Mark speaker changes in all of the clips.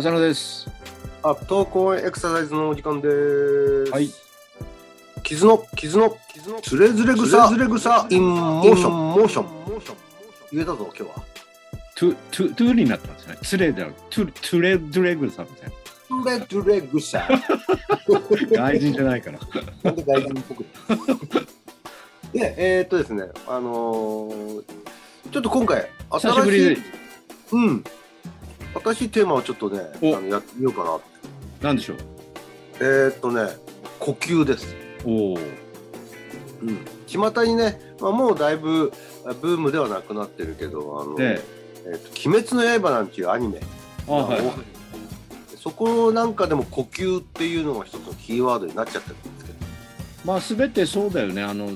Speaker 1: 浅野です。
Speaker 2: あ、トークオンエクササイズのお時間です。
Speaker 1: はい。
Speaker 2: kizu の、 kizu の、 kizu の、つれづれ草、つれ草、 in motion、motion。言えたぞ、今日は。
Speaker 1: トゥ、トゥ、トゥになったんですね。ツレではなく、トゥ、トゥレドレグさんですね。
Speaker 2: つれづれ草。
Speaker 1: 外人じゃないから。
Speaker 2: なんで外人っぽく。で、えー、っとですね、あのー、ちょっと今回、
Speaker 1: 久しぶりで、
Speaker 2: うん。新しいテーマをちょっとね、
Speaker 1: お
Speaker 2: あのやってみようかな。
Speaker 1: なんでしょう？
Speaker 2: えー、っとね、呼吸です。
Speaker 1: おお。
Speaker 2: うん、巷にね、まあ、もうだいぶあブームではなくなってるけど「あの
Speaker 1: で、
Speaker 2: えーと鬼滅の刃」なんていうアニメ
Speaker 1: あ、はい。
Speaker 2: そこなんかでも呼吸っていうのが一つのキーワードになっちゃってるんですけど
Speaker 1: まあ、すべてそうだよね。あの、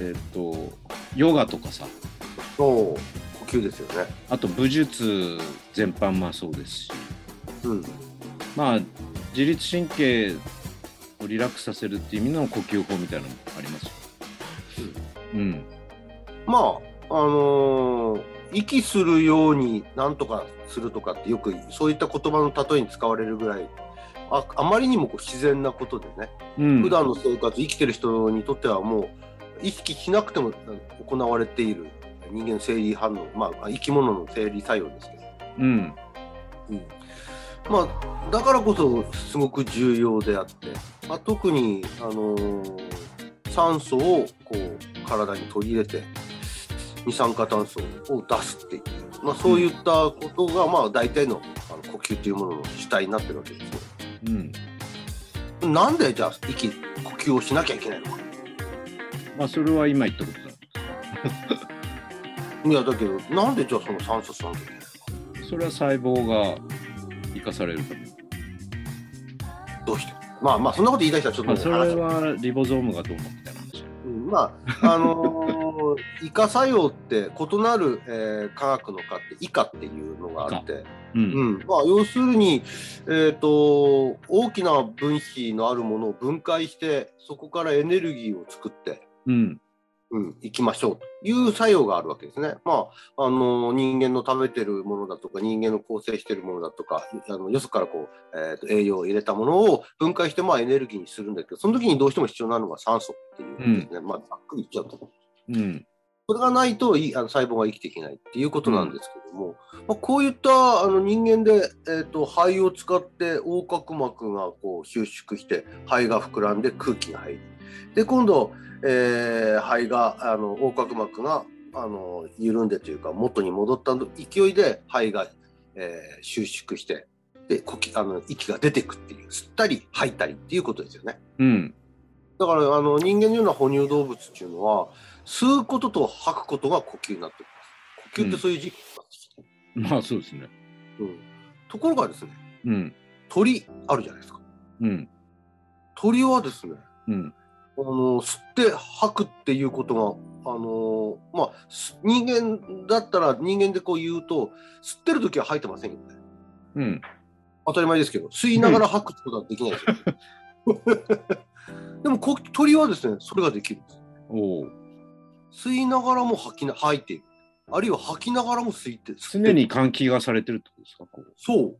Speaker 1: えっ、と、ヨガとかさ、
Speaker 2: そう呼吸ですよね。
Speaker 1: あと武術全般まあそうですし、
Speaker 2: うん
Speaker 1: まあ、自律神経をリラックスさせるっていう意味の呼吸法みたいなのもありますよ。うん。
Speaker 2: まああのー息するようになんとかするとかってよくそういった言葉の例えに使われるぐらいああまりにもこう自然なことでね、
Speaker 1: うん。
Speaker 2: 普段の生活生きてる人にとってはもう意識しなくても行われている人間の生理反応まあ生き物の生理作用ですけど、
Speaker 1: うん。
Speaker 2: まあだからこそすごく重要であって、まあ、特に、あのー酸素をこう体に取り入れて二酸化炭素を出すっていう、まあ、そういったことが、まあ大体のあの呼吸というものの主体になってるわけですね。
Speaker 1: うん。
Speaker 2: なんでじゃあ息呼吸をしなきゃいけないのか。
Speaker 1: まあ、それは今言ったことだ。
Speaker 2: いやだけどなんでじゃあその酸素しなきゃいけないの？か。
Speaker 1: それは細胞が生かされるため。
Speaker 2: どうして？まあまあそんなこと言い出したらちょっと
Speaker 1: まあ、それ
Speaker 2: 話
Speaker 1: はリボゾームがどうの？みたいな話だ
Speaker 2: うんまああのー、イカ作用って異なる、えー科学の科ってイカっていうのがあって、
Speaker 1: う。
Speaker 2: うんんまあ、要するに、えー、と大きな分子のあるものを分解してそこからエネルギーを作って、
Speaker 1: うん。
Speaker 2: うん、いきましょうという作用があるわけですね。まあ、あの人間の食べてるものだとか人間の構成してるものだとかあのよそからこう、えーと栄養を入れたものを分解してまあエネルギーにするんだけどその時にどうしても必要なのが酸素っていうですね、まあ、ざっくり言っちゃうと。
Speaker 1: うん。
Speaker 2: それがないといいあの細胞が生きていけないっていうことなんですけども、まあ、こういったあの人間で、えー、と肺を使って横隔膜がこう収縮して肺が膨らんで空気が入る。で今度、えー肺があの横隔膜があの緩んでというか元に戻った勢いで肺が、えー収縮してで呼吸あの息が出ていくっていう吸ったり吐いたりっていうことですよね。
Speaker 1: うん。
Speaker 2: だからあの人間のような哺乳動物っていうのは吸うことと吐くことが呼吸になってる呼吸ってそういう時期なんですね、
Speaker 1: まあ、そうですね。
Speaker 2: うんところがですね
Speaker 1: うん。
Speaker 2: 鳥あるじゃないですか
Speaker 1: うん。
Speaker 2: 鳥はですね
Speaker 1: うん。
Speaker 2: あの吸って吐くっていうことがあのまあす人間だったら人間でこう言うと吸ってる時は吐いてませんよね
Speaker 1: うん。
Speaker 2: 当たり前ですけど吸いながら吐くってことはできないですよ、でもこ鳥はですねそれができるんです
Speaker 1: おお。
Speaker 2: 吸いながらも吐きな吐いているあるいは吐きながらも吸いて吸って
Speaker 1: 常に換気がされてるってことですかこ
Speaker 2: そう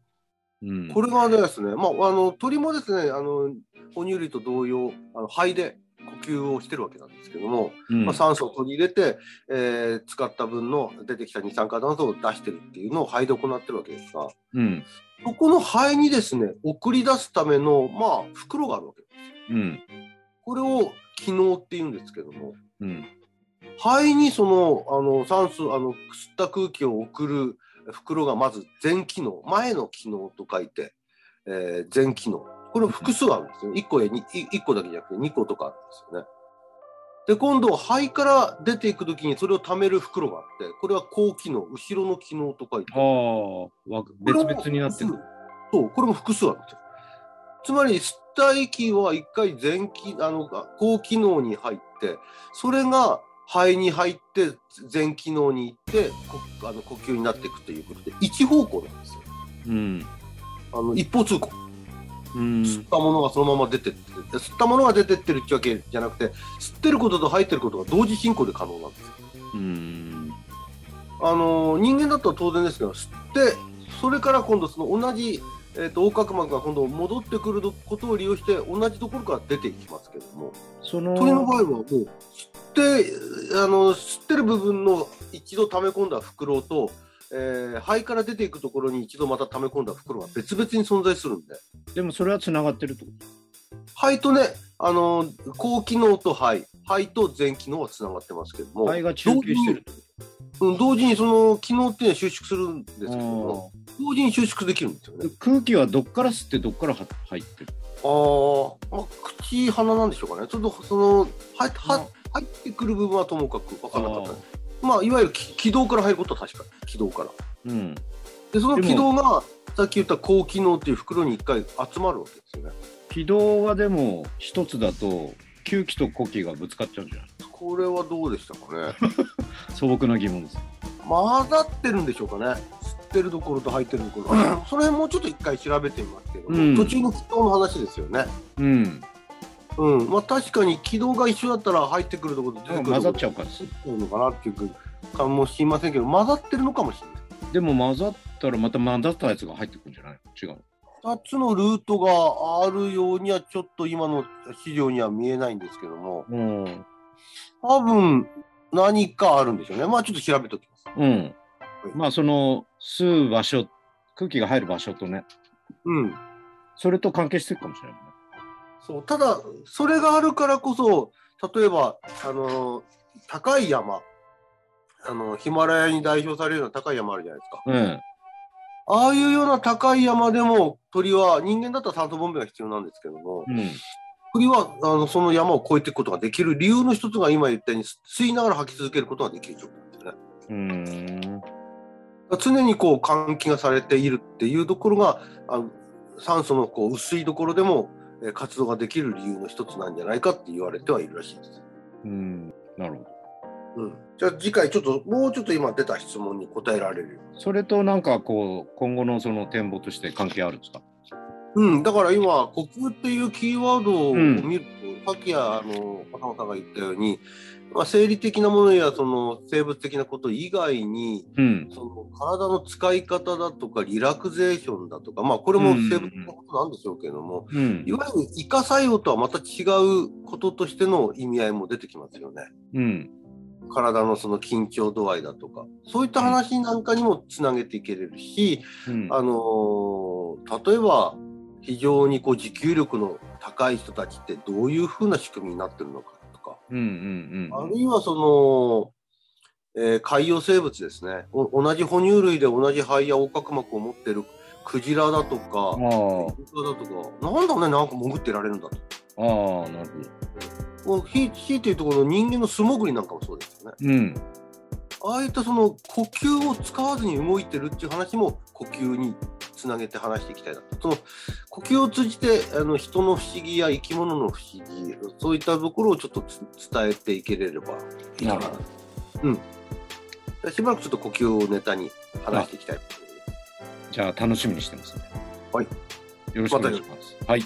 Speaker 1: う。うん。
Speaker 2: これがですね、まあ、あの鳥もですねあの哺乳類と同様あの肺で呼吸をしてるわけなんですけども、
Speaker 1: うん
Speaker 2: まあ、酸素を取り入れて、えー使った分の出てきた二酸化炭素を出してるっていうのを肺で行ってるわけですが
Speaker 1: うん。
Speaker 2: そこの肺にですね送り出すための、まあ、袋があるわけです
Speaker 1: うん。
Speaker 2: これを気嚢っていうんですけども
Speaker 1: うん。
Speaker 2: 肺にそのあの酸素あの吸った空気を送る袋がまず前機能前の機能と書いて、えー前機能これ複数あるんですよ1個や 2, 1個だけじゃなくて2個とかあるんですよねで今度肺から出ていく時にそれを貯める袋があってこれは後機能後ろの機能と書いて
Speaker 1: ああ、わ別々になってる。
Speaker 2: そうこれも複数あるんですよつまり吸った息は一回前機あの後機能に入ってそれが肺に入って全機能に行ってこあの呼吸になっていくということで一方向なんですよ。
Speaker 1: うん。
Speaker 2: あの一方通行
Speaker 1: うん。
Speaker 2: 吸ったものがそのまま出てってで吸ったものが出てってるってわけじゃなくて吸ってることと入ってることが同時進行で可能なんですよ。
Speaker 1: うん。
Speaker 2: あの人間だったら当然ですけど吸ってそれから今度その同じ、えー、と横隔膜が今度戻ってくることを利用して同じところから出ていきますけども
Speaker 1: その
Speaker 2: 鳥の場合はもう吸ってあの吸ってる部分の一度溜め込んだ袋と、えー肺から出ていくところに一度また溜め込んだ袋が別々に存在するんで。
Speaker 1: でもそれはつながってるってこ
Speaker 2: 肺とねあの高機能と肺。肺と全機能はつながってますけども。
Speaker 1: と肺が中継してるってこ
Speaker 2: うん同時にその機能っていうのは収縮するんですけ
Speaker 1: と
Speaker 2: ども同時に収縮できるんですよね。
Speaker 1: 空気はどっから吸ってどっからは入ってる？
Speaker 2: あー、まあ、口鼻なんでしょうかね。ちょっとそのはは入ってくる部分はともかく分からなかったです。まあいわゆる気気道から入ることは確かに気道から。
Speaker 1: うん。
Speaker 2: でその
Speaker 1: でも
Speaker 2: 気道がさっき言った高機能っていう袋に一回集まるわけですよね。
Speaker 1: 軌道はでも一つだと吸気と呼気がぶつかっちゃうんじゃない
Speaker 2: これはどうでしたかね？
Speaker 1: 素朴な疑問です。
Speaker 2: 混ざってるんでしょうかね？吸ってるところと入ってるところ。その辺もうちょっと一回調べてみますけども、
Speaker 1: うん
Speaker 2: 途中の気道の話ですよね。
Speaker 1: うん。
Speaker 2: うん。まあ確かに気道が一緒だったら入ってくるところと出てくる
Speaker 1: 混ざっちゃうからです。
Speaker 2: ろなのかなっていう感もしませんけど、混ざってるのかもしれない。
Speaker 1: でも混ざったらまた混ざったやつが入ってくるんじゃない？違う。
Speaker 2: 2つのルートがあるようにはちょっと今の資料には見えないんですけども
Speaker 1: うん。
Speaker 2: 多分何かあるんでしょうねまあちょっと調べておきます
Speaker 1: うん。まあその吸う場所、空気が入る場所とね、
Speaker 2: うん
Speaker 1: それと関係してるかもしれないね。
Speaker 2: そうただそれがあるからこそ例えばあの高い山あのヒマラヤに代表されるような高い山あるじゃないですか
Speaker 1: うん。
Speaker 2: ああいうような高い山でも鳥は人間だったら酸素ボンベが必要なんですけども
Speaker 1: うん。
Speaker 2: 鳥はあのその山を越えていくことができる理由の一つが今言ったように吸いながら吐き続けることができる状況なんですね。
Speaker 1: うーん。
Speaker 2: 常にこう換気がされているっていうところがあの酸素のこう薄いところでもえー活動ができる理由の一つなんじゃないかって言われてはいるらしいです。
Speaker 1: うん。なるほど。
Speaker 2: うん、じゃあ次回ちょっともうちょっと今出た質問に答えられるよ
Speaker 1: それとなんかこう、今後のその展望として関係あるんですか？
Speaker 2: うん、だから今呼吸っていうキーワードを
Speaker 1: うん
Speaker 2: 見ると、さっきやあの片野さんが言ったように、まあ、生理的なものやその生物的なこと以外に
Speaker 1: うん。
Speaker 2: その体の使い方だとかリラクゼーションだとかまあこれも生物的なことなんでしょうけれども、
Speaker 1: うん
Speaker 2: い。わゆるイカ作用とはまた違うこととしての意味合いも出てきますよね。
Speaker 1: うん。
Speaker 2: 体のその緊張度合いだとか、そういった話なんかにもつなげていけれるし、
Speaker 1: うん。
Speaker 2: あのー例えば非常にこう持久力の高い人たちってどういうふうな仕組みになってるのか、
Speaker 1: うんうんうん。
Speaker 2: あるいはその、えー海洋生物ですねお同じ哺乳類で同じ肺や横隔膜を持ってるクジラだとか、イルカだとか、なんだね、なんか潜ってられるんだと。
Speaker 1: ああ、なるほど。
Speaker 2: ひひいていうところの人間の素潜りなんかもそうですよね。
Speaker 1: うん。
Speaker 2: ああいったその呼吸を使わずに動いてるっていう話も呼吸につなげて話していきたいなと。その呼吸を通じてあの人の不思議や生き物の不思議、そういったところをちょっとつ伝えていけれればいいかな。うん。しばらくちょっと呼吸をネタに話していきたい。
Speaker 1: じゃあ楽しみにしてますね。
Speaker 2: はい。
Speaker 1: よろしくお願いします。はい。